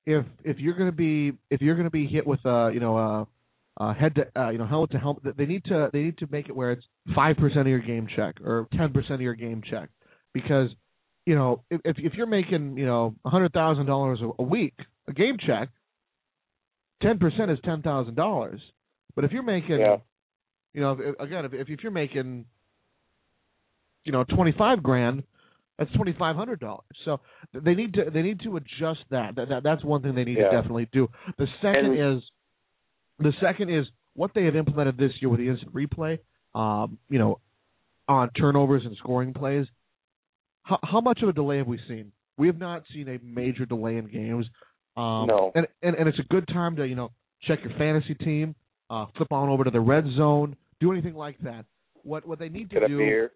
if if you're gonna be if you're gonna be hit with a you know a head to uh, you know helmet to helmet they need to they need to make it where it's five percent of your game check or ten percent of your game check because you know if if, if you're making you know a hundred thousand dollars a week a game check ten percent is ten thousand dollars but if you're making Yeah. you know if, again if if you're making you know twenty five grand that's twenty five hundred dollars. So they need to they need to adjust that. That, that that's one thing they need Yeah. to definitely do. The second And- is the second is what they have implemented this year with the instant replay. Um, you know, on turnovers and scoring plays. How, how much of a delay have we seen? We have not seen a major delay in games. Um, No. and, and and it's a good time to you know check your fantasy team, uh, flip on over to the red zone, do anything like that. What what they need to Get do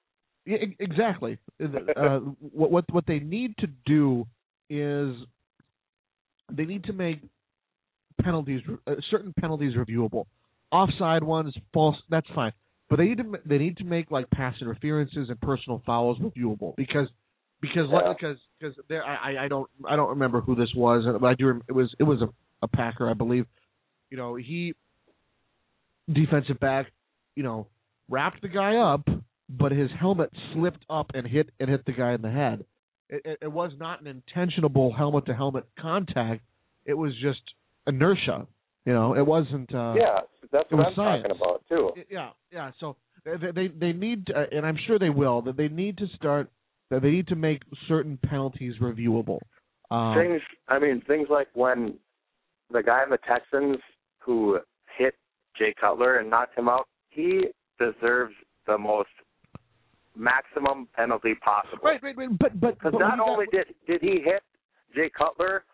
yeah, exactly. uh, what what what they need to do is they need to make penalties uh, certain penalties reviewable. Offside ones, false, that's fine. But they need to they need to make like pass interferences and personal fouls reviewable because because Yeah. because because there I I- don't I don't remember who this was but I do it was it was a, a Packer I believe. You know he defensive back you know wrapped the guy up but his helmet slipped up and hit and hit the guy in the head. It, it, it was not an intentional helmet to helmet contact. It was just inertia. You know, it wasn't. Uh, yeah, that's what was I'm science. talking about too. yeah, yeah. So they they, they need, to, and I'm sure they will. That they need to start. That they need to make certain penalties reviewable. Um, things I mean things like when the guy in the Texans who hit Jay Cutler and knocked him out, he deserves the most maximum penalty possible. right, right, right. But but Because not you got- only did did he hit Jay Cutler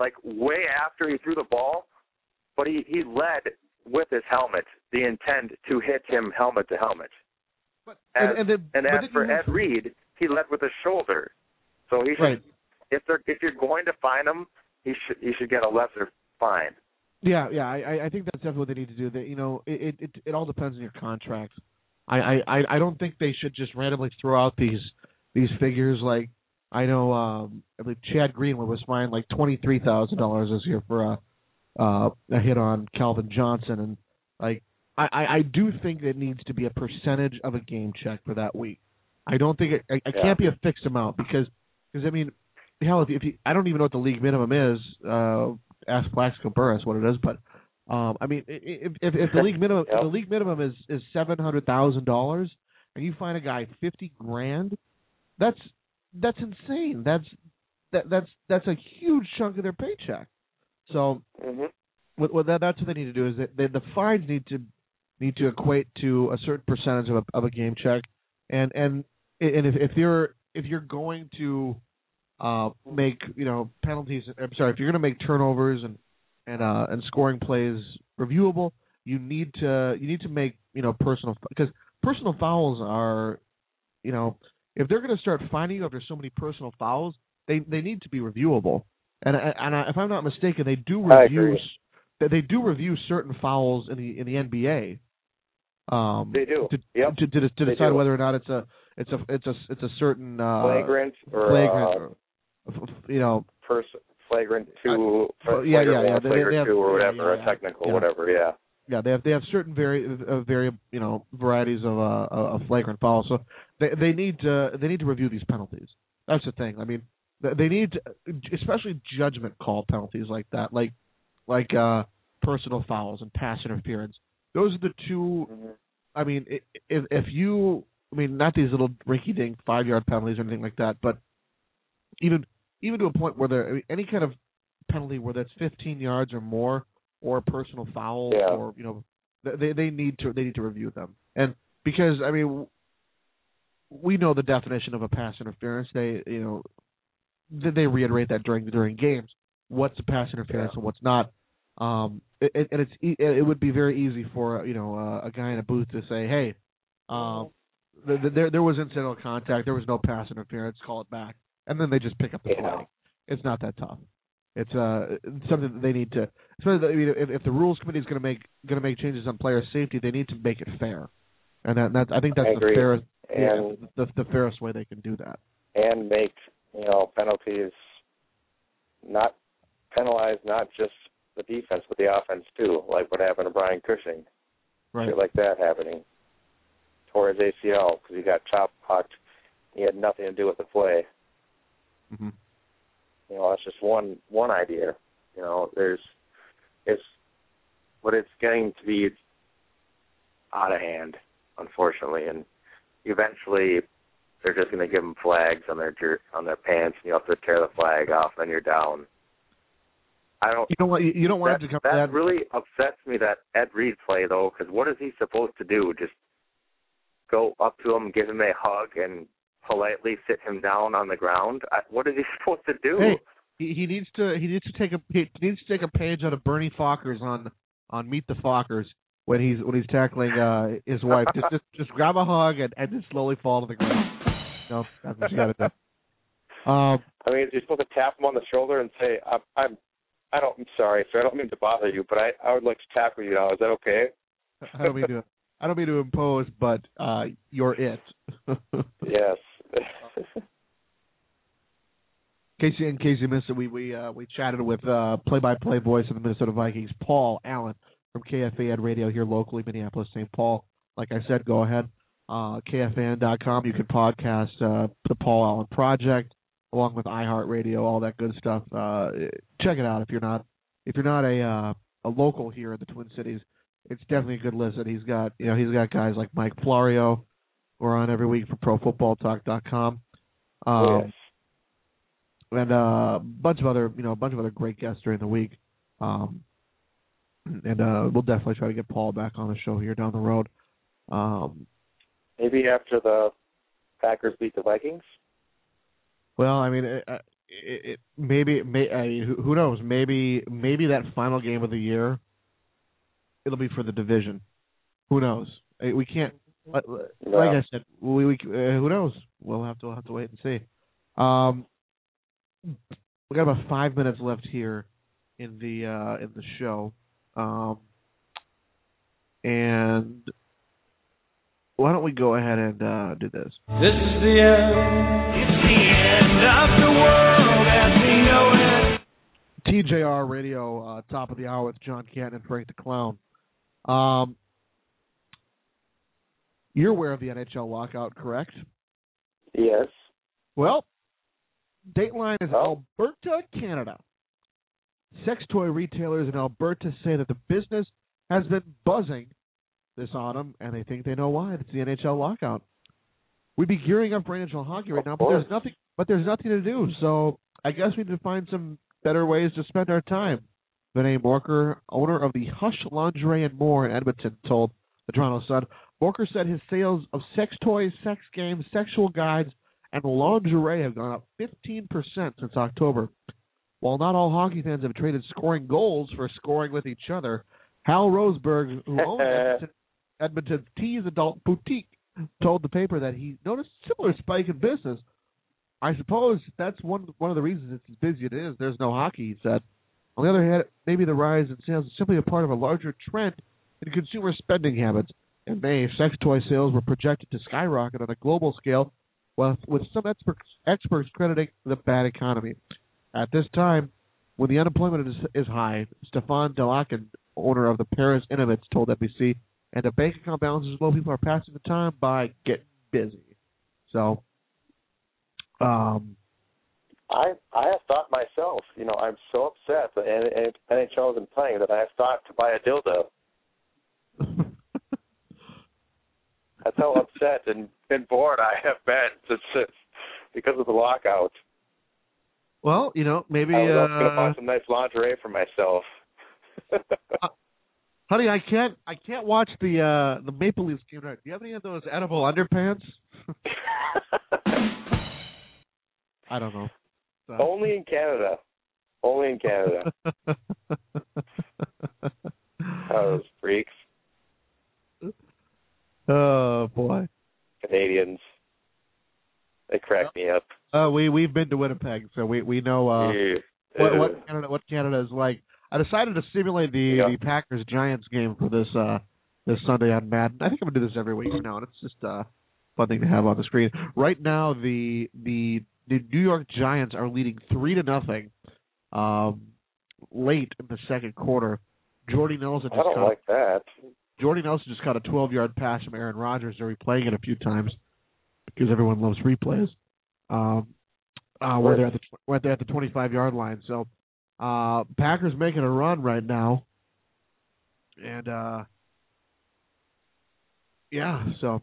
like way after he threw the ball, but he he led with his helmet the intent to hit him helmet to helmet. but, As, and, and, then, and as for Ed Reed, he led with his shoulder. So he should right. if they're if you're going to fine him, he should he should get a lesser fine. Yeah, yeah, I, I- think that's definitely what they need to do. That you know, it, it it all depends on your contract. I, I I- I don't think they should just randomly throw out these these figures. Like I know, um, I believe Chad Greenway was fined like twenty three thousand dollars this year for a uh, a hit on Calvin Johnson, and like I, I I do think it needs to be a percentage of a game check for that week. I don't think it, it, it Yeah. can't be a fixed amount because because I mean hell if you, if you I don't even know what the league minimum is. Uh, ask Plaxico Burress what it is, but um, I mean, if if, if the league minimum Yep. the league minimum is is seven hundred thousand dollars, and you find a guy fifty grand, that's that's insane. That's that that's that's a huge chunk of their paycheck. So hmm what, what that, that's what they need to do is that they, the fines need to need to equate to a certain percentage of a, of a game check, and and and if, if you're if you're going to uh, make you know penalties, I'm sorry, if you're going to make turnovers and and uh, and scoring plays reviewable, you need to you need to make you know personal because personal fouls are you know if they're going to start finding you after so many personal fouls, they they need to be reviewable. And and I, if I'm not mistaken, they do review they do review certain fouls in the in the NBA. Um, They do. to Yep. to, to, to decide whether or not it's a it's a it's a it's a certain uh, flagrant or flagrant, uh, or, f- f- you know, pers- flagrant two, Uh, yeah, yeah, yeah, one, they- flagrant they have- two, or whatever, yeah, a technical, yeah. whatever. Yeah. yeah, they have they have certain very uh, vari you know varieties of uh of flagrant foul. So they they need to they need to review these penalties. That's the thing. I mean, they need to, especially judgment call penalties like that, like like uh personal fouls and pass interference. Those are the 2 Mhm. I mean, if if you, I mean, not these little rinky-dink five-yard penalties or anything like that, but even even to a point where there I mean, any kind of penalty where that's 15 yards or more, or a personal foul, Yeah. or you know, they they need to they need to review them, and because I mean, we know the definition of a pass interference. They you know, they, they reiterate that during during games. What's a pass interference and what's not. Um, it, and it's it would be very easy for you know uh, a guy in a booth to say, "Hey, um, th- th- there there was incidental contact, there was no pass interference, call it back," and then they just pick up the Yeah. It's not that tough. It's uh something that they need to. Especially, I mean, if, if the rules committee is going to make going to make changes on player safety, they need to make it fair, and that, that I think that's I the agree. Fairest yeah, And the, the fairest way they can do that. and make you know penalties not penalize not just the defense but the offense too, like what happened to Brian Cushing, Right. shit like that happening. Tore his ACL because he got chop blocked. He had nothing to do with the play. hmm You know, that's just one one idea. You know, there's it's but it's getting to be out of hand, unfortunately, and eventually they're just going to give them flags on their jer- on their pants, and you have to tear the flag off, and then you're down. I don't. You don't want you, don't want that, to come that that really upsets me that Ed Reed play though, because what is he supposed to do? Just go up to him, give him a hug, and politely sit him down on the ground? I, what is he supposed to do? Hey, he, he needs to he needs to take a he needs to take a page out of Bernie Fockers on on Meet the Fockers when he's when he's tackling uh his wife. Just just just grab a hug and, and just slowly fall to the ground. No, that's what you got to do. Um, I mean, you're supposed to tap him on the shoulder and say, "I'm, I'm, I don't, I'm sorry, sir. I don't mean to bother you, but I, I would like to tackle you now. Is that okay?" I don't mean to I don't mean to impose, but uh you're it. Yes. In case you, in case you missed it, we we uh, we chatted with uh, play-by-play voice of the Minnesota Vikings, Paul Allen from KFAN Radio here locally, Minneapolis, St. Paul. Like I said, go ahead, uh, KFAN.com. You can podcast uh, the Paul Allen Project along with iHeartRadio, all that good stuff. Uh, check it out if you're not if you're not a uh, a local here in the Twin Cities. It's definitely a good listen. He's got you know he's got guys like Mike Florio, who are on every week for ProFootballTalk.com. Um, yes. and uh, a bunch of other you know a bunch of other great guests during the week. Um, and uh, we'll definitely try to get Paul back on the show here down the road. Um, Maybe after the Packers beat the Vikings. well, I mean, it, it, it, maybe may, I mean, who, who knows? Maybe maybe that final game of the year, it'll be for the division. Who knows? Uh, We can't. Like, No. I said, we, we uh, who knows? We'll have to we'll have to wait and see. Um, we got about five minutes left here in the uh, in the show, um, and why don't we go ahead and uh, do this? This is the end. It's the end of the world as we know it. TJR Radio, uh, top of the hour with John Canton and Frank the Clown. Um, you're aware of the NHL lockout, correct? Yes. Well, Dateline is Oh. Alberta, Canada. Sex toy retailers in Alberta say that the business has been buzzing this autumn, and they think they know why. It's the NHL lockout. We'd be gearing up for NHL hockey right now, but there's nothing. But there's nothing to do. So I guess we need to find some better ways to spend our time. Vinay Morker, owner of the Hush Lingerie and More in Edmonton, told the Toronto Sun. Morker said his sales of sex toys, sex games, sexual guides, and lingerie have gone up 15% since October. While not all hockey fans have traded scoring goals for scoring with each other, Hal Roseberg, who owns Edmonton, Edmonton's Tees Adult Boutique, told the paper that he noticed a similar spike in business. I suppose that's one one of the reasons it's as busy as it is. There's no hockey, he said. On the other hand, maybe the rise in sales is simply a part of a larger trend in consumer spending habits. In May, sex toy sales were projected to skyrocket on a global scale, with, with some experts, experts crediting the bad economy. At this time, when the unemployment is, is high, Stefan Delakin, owner of the Paris Innovates, told NBC, and the bank account balance is low, people are passing the time by getting busy. So, um, I I have thought myself, you know, I'm so upset that NHL isn't playing that I have thought to buy a dildo. That's how upset and, and bored I have been since, since because of the lockout. Well, you know, maybe I was uh, gonna buy some nice lingerie for myself. Honey, I can't I can't watch the uh the Maple Leafs game tonight. Do you have any of those edible underpants? I don't know. So- Only in Canada. Only in Canada. Oh those freaks, oh boy. Canadians. They crack me up. Uh we we've been to Winnipeg, so we we know uh Yeah. what what Canada what Canada is like. I decided to simulate the Yeah. the Packers Giants game for this uh this Sunday on Madden. I think I'm gonna do this every week now, and it's just uh fun thing to have on the screen. Right now, the the the New York Giants are leading three to nothing. Um, late in the second quarter, Jordy Nelson I just don't caught like that. Jordy Nelson just caught a 12 yard pass from Aaron Rodgers. They're replaying it a few times because everyone loves replays. Um, uh, where they're at the where they're at the 25 yard line. So uh, Packers making a run right now, and uh, yeah. So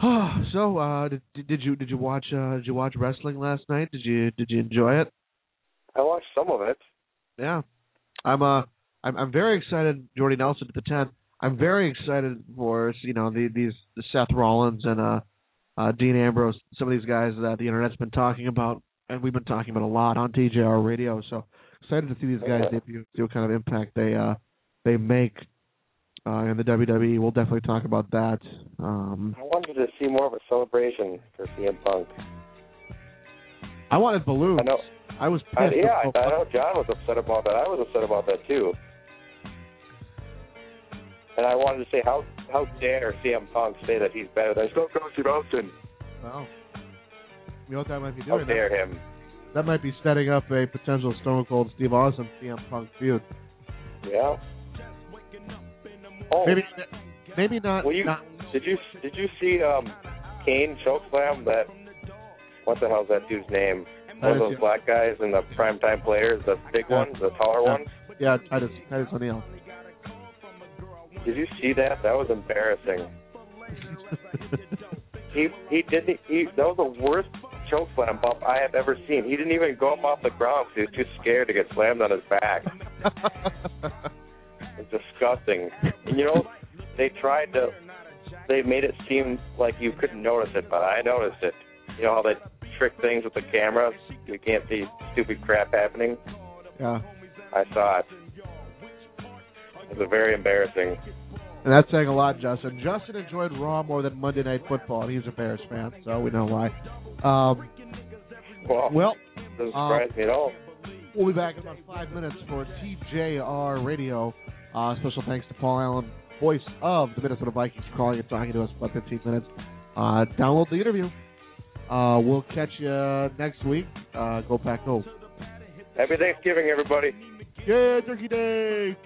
so uh, did, did you did you watch uh, did you watch wrestling last night? Did you did you enjoy it? I watched some of it. Yeah, I'm uh I'm I'm very excited. Jordy Nelson at the ten. I'm very excited for you know the, these the Seth Rollins and uh, uh Dean Ambrose, some of these guys that the internet's been talking about, and we've been talking about a lot on TJR Radio. So excited to see these guys debut, see what kind of impact they uh they make uh, in the WWE. We'll definitely talk about that. Um, I wanted to see more of a celebration for CM Punk. I wanted balloons. I know. I was pissed. yeah, I, I know John was upset about that. I was upset about that too. And I wanted to say, how how dare CM Punk say that he's better than Stone Cold Steve Austin? Wow. You know what that might be doing? How dare That, him? that might be setting up a potential Stone Cold Steve Austin CM Punk feud. Yeah. Oh, Maybe maybe not. well, you not did you did you see um Kane chokeslam that? What the hell's that dude's name? One of those black guys and the primetime players, the big Yeah. ones, the taller Yeah. ones. yeah, Titus Titus O'Neil. Did you see that? That was embarrassing. He he didn't he that was the worst choke slam bump I have ever seen. He didn't even go up off the ground because he was too scared to get slammed on his back. It's disgusting. And you know, they tried to they made it seem like you couldn't notice it, but I noticed it. You know how they trick things with the camera? You can't see stupid crap happening. yeah, I saw it. It was very embarrassing. and that's saying a lot, Justin. Justin enjoyed Raw more than Monday Night Football, and he's a Bears fan, so we know why. Um, Well, well, doesn't um, surprise me at all. We'll be back in about five minutes for TJR Radio. Uh, special thanks to Paul Allen, voice of the Minnesota Vikings, for calling and talking to us for about 15 minutes. Uh, download the interview. Uh, we'll catch you next week. Uh, go Pack Go. Happy Thanksgiving, everybody. Yeah, Turkey Day.